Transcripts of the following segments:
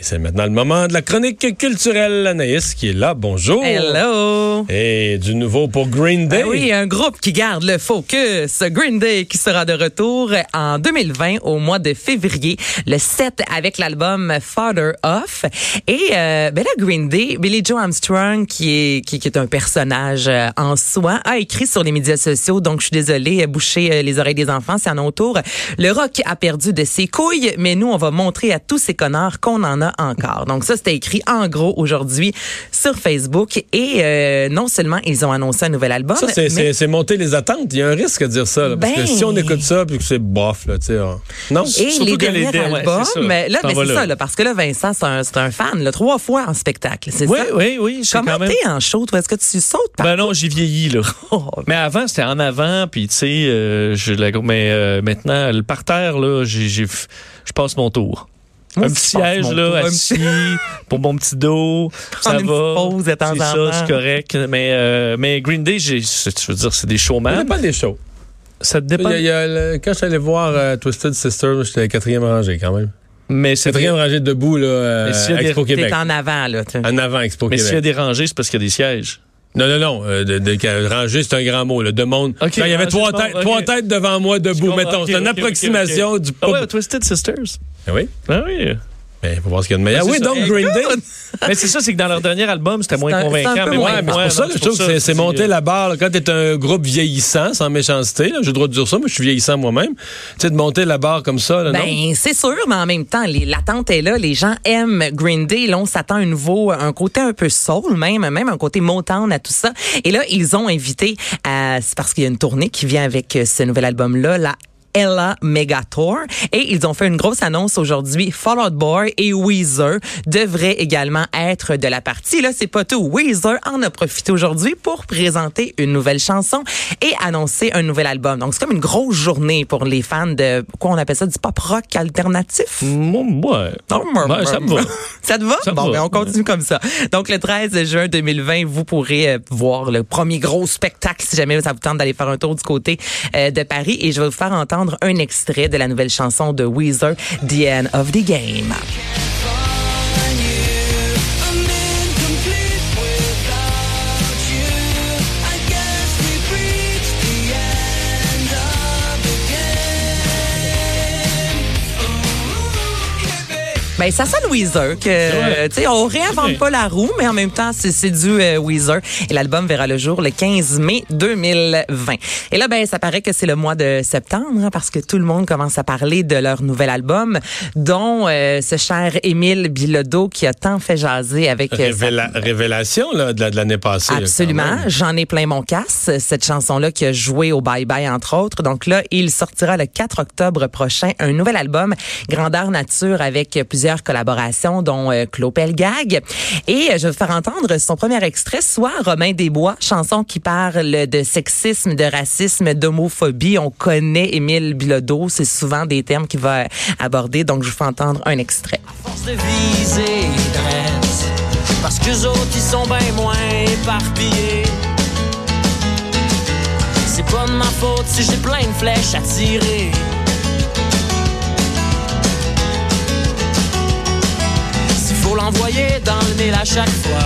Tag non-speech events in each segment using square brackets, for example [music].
Et c'est maintenant le moment de la chronique culturelle. Anaïs qui est là. Bonjour. Hello. Et du nouveau pour Green Day. Ben oui, un groupe qui garde le focus. Green Day qui sera de retour en 2020 au mois de février, le 7 avec l'album Father Off. Et euh, ben là, Green Day, Billy Joe Armstrong qui est qui, qui est un personnage euh, en soi, a écrit sur les médias sociaux. Donc je suis désolée, boucher euh, les oreilles des enfants, c'est à notre tour. Le rock a perdu de ses couilles, mais nous on va montrer à tous ces connards qu'on en a encore. Donc ça, c'était écrit en gros aujourd'hui sur Facebook. Et euh, non seulement ils ont annoncé un nouvel album, Ça, c'est, mais- c'est- c'est monter les attentes. Il y a un risque à dire ça. là, parce Ben- que si on écoute ça puis que c'est bof, là, tu sais. Non? Et Surtout les que les ouais, albums, ça. mais là, c'est là. ça, là, parce que là, Vincent, c'est un, un fan, là, trois fois en spectacle, c'est Oui, ça? oui, oui. Comment quand même... t'es en show, toi? Est-ce que tu sautes par Ben non, j'ai vieilli, là. [laughs] Oh, Mais avant, c'était en avant, puis tu sais, euh, je la- mais euh, maintenant, le parterre, là, j'ai, je passe mon tour. Moi un petit siège, mon là, assis, pour mon petit dos, ça une va. pause de temps c'est en ça, temps. c'est correct. Mais, euh, mais Green Day, j'ai, c'est- je veux dire, c'est des Ça showman. dépend des shows. Ça Il dépend. y a- il y a le- quand je suis allé voir euh, Twisted Sister, j'étais à la quatrième rangée quand même. Mais c'est Quatrième rangée debout, là, euh, Mais s'il y a des- Expo T'es Québec. en avant, là. En avant, Expo Mais s'il y a Québec. des rangées, c'est parce qu'il y a des sièges. Non, non, non. euh, de, de- rangée, c'est un grand mot. Là, de monde. Ok, Quand il y avait trois, têtes, ok. trois têtes devant moi debout, mettons. ok, c'est une approximation du Ah ouais, Twisted Sisters? Ah oui? Ah oui. Mais faut voir ce qu'il y a de meilleur. Ben, oui, c'est donc ça. Green Day. [laughs] Mais c'est ça, c'est que dans leur dernier album, c'était moins convaincant. mais ouais, ouais, C'est pour ça que je trouve que c'est- monter euh, la barre. là. Quand t'es un groupe vieillissant, sans méchanceté, j'ai le droit de dire ça, mais je suis vieillissant moi-même. Tu sais, de monter la barre comme ça, là? Ben, c'est sûr, mais en même temps, l'attente est là. Les gens aiment Green Day. Là, on s'attend à un nouveau, un côté un peu soul, même, même un côté Motown à tout ça. Et là, ils ont invité, à, c'est parce qu'il y a une tournée qui vient avec euh, ce nouvel album-là, la Ella Mega Tour. Et ils ont fait une grosse annonce aujourd'hui. Fall Out Boy et Weezer devraient également être de la partie. Là, c'est pas tout. Weezer en a profité aujourd'hui pour présenter une nouvelle chanson et annoncer un nouvel album. Donc, c'est comme une grosse journée pour les fans de, quoi on appelle ça, du pop rock alternatif? Moi, ouais. Non, Ouais, ça me va. [laughs] Ça te va? Ça bon, va. ben, on continue comme ça. Donc, le 13 juin 2020, vous pourrez euh, voir le premier gros spectacle si jamais ça vous tente d'aller faire un tour du côté euh, de Paris. Et je vais vous faire entendre un extrait de la nouvelle chanson de Weezer, The End of the Game. Ben, ça sonne Weezer. Que, Ouais. tu sais, on réinvente pas la roue, mais en même temps, c'est c'est du euh, Weezer. Et l'album verra le jour le 15 mai 2020. Et là, ben, ça paraît que c'est le mois de septembre, hein, parce que tout le monde commence à parler de leur nouvel album, dont euh, ce cher Émile Bilodeau qui a tant fait jaser avec euh, sa révélation là, de la- de l'année passée. Absolument. J'en ai plein mon casse. Cette chanson-là qui a joué au Bye Bye, entre autres. Donc là, il sortira le 4 octobre prochain un nouvel album, Grandeur Nature, avec plusieurs collaborations, dont euh, Claude Pelgag. Et euh, je vais faire entendre son premier extrait, soit Romain Desbois, chanson qui parle de sexisme, de racisme, d'homophobie. On connaît Émile Bilodeau. C'est souvent des termes qu'il va aborder. Donc, je vous fais entendre un extrait. Parce que autres, sont bien moins éparpillés. C'est pas de ma faute si j'ai plein de flèches à tirer. L'envoyer dans le nez à chaque fois,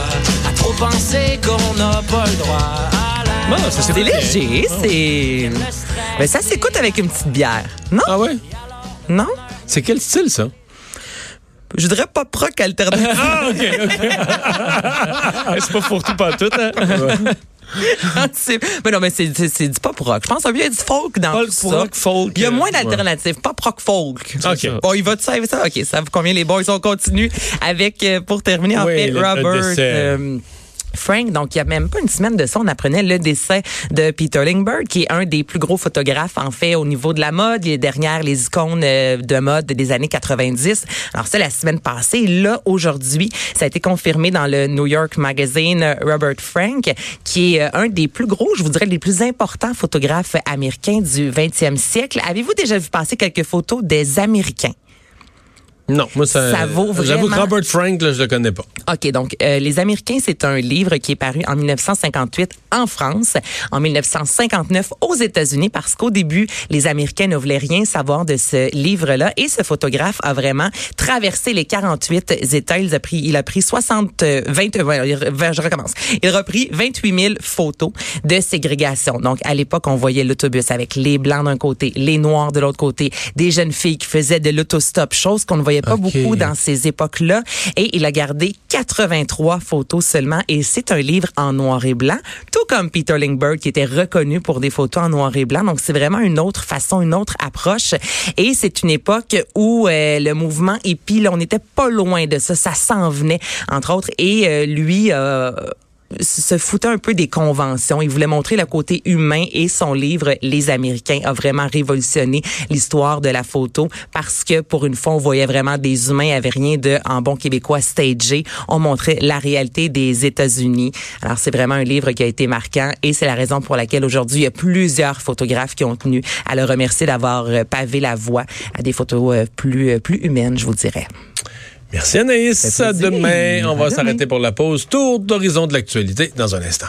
à trop penser qu'on n'a pas le droit à la. Non, ça, C'est léger, c'est... Mais ça s'écoute avec une petite bière. Non? Ah ouais? Non? C'est quel style, ça? Je dirais pas proc alternatif. Ah, OK, OK. [laughs] [laughs] c'est pas pour tout, pas tout. Hein? [laughs] mais non, mais c'est, du pop rock. Je pense qu'il y a du folk dans Folk, tout ça. rock, folk, Il y a euh, moins d'alternatives. Pop rock folk. OK. ça. Bon, il va te servir ça? OK, ça vous convient les boys. On continue avec, euh, pour terminer, en Oui, fait, Robert... Frank, donc il y a même pas une semaine de ça, on apprenait le décès de Peter Lingberg, qui est un des plus gros photographes en fait au niveau de la mode, il est derrière les icônes euh, de mode des années 90. Alors ça la semaine passée, là aujourd'hui, ça a été confirmé dans le New York Magazine euh, Robert Frank, qui est euh, un des plus gros, je vous dirais, les plus importants photographes américains du 20e siècle. Avez-vous déjà vu passer quelques photos des Américains? Non, moi, ça, Ça vaut J'avoue que vraiment- Robert Frank, là, je le connais pas. OK, donc euh, Les Américains, c'est un livre qui est paru en 1958 en France, en 1959 aux États-Unis, parce qu'au début, les Américains ne voulaient rien savoir de ce livre-là. Et ce photographe a vraiment traversé les 48 États. Il a pris, il a pris 60, euh, 20, euh, voilà, je recommence. Il a repris 28 000 photos de ségrégation. Donc, à l'époque, on voyait l'autobus avec les blancs d'un côté, les noirs de l'autre côté, des jeunes filles qui faisaient de l'autostop, chose qu'on ne voyait pas beaucoup dans ces époques-là. Et il a gardé 83 photos seulement. Et c'est un livre en noir et blanc, tout comme Peter Lindbergh, qui était reconnu pour des photos en noir et blanc. Donc, c'est vraiment une autre façon, une autre approche. Et c'est une époque où euh, le mouvement hippie, là, on n'était pas loin de ça. Ça s'en venait, entre autres. Et euh, lui... euh, se foutait un peu des conventions. Il voulait montrer le côté humain et son livre Les Américains a vraiment révolutionné l'histoire de la photo parce que pour une fois on voyait vraiment des humains, il n'y avait rien de en bon québécois stagé. On montrait la réalité des États-Unis. Alors c'est vraiment un livre qui a été marquant et c'est la raison pour laquelle aujourd'hui il y a plusieurs photographes qui ont tenu à le remercier d'avoir euh, pavé la voie à des photos euh, plus euh, plus humaines, je vous dirais. Merci Anaïs. Demain, on va s'arrêter pour la pause. Tour d'horizon de l'actualité dans un instant.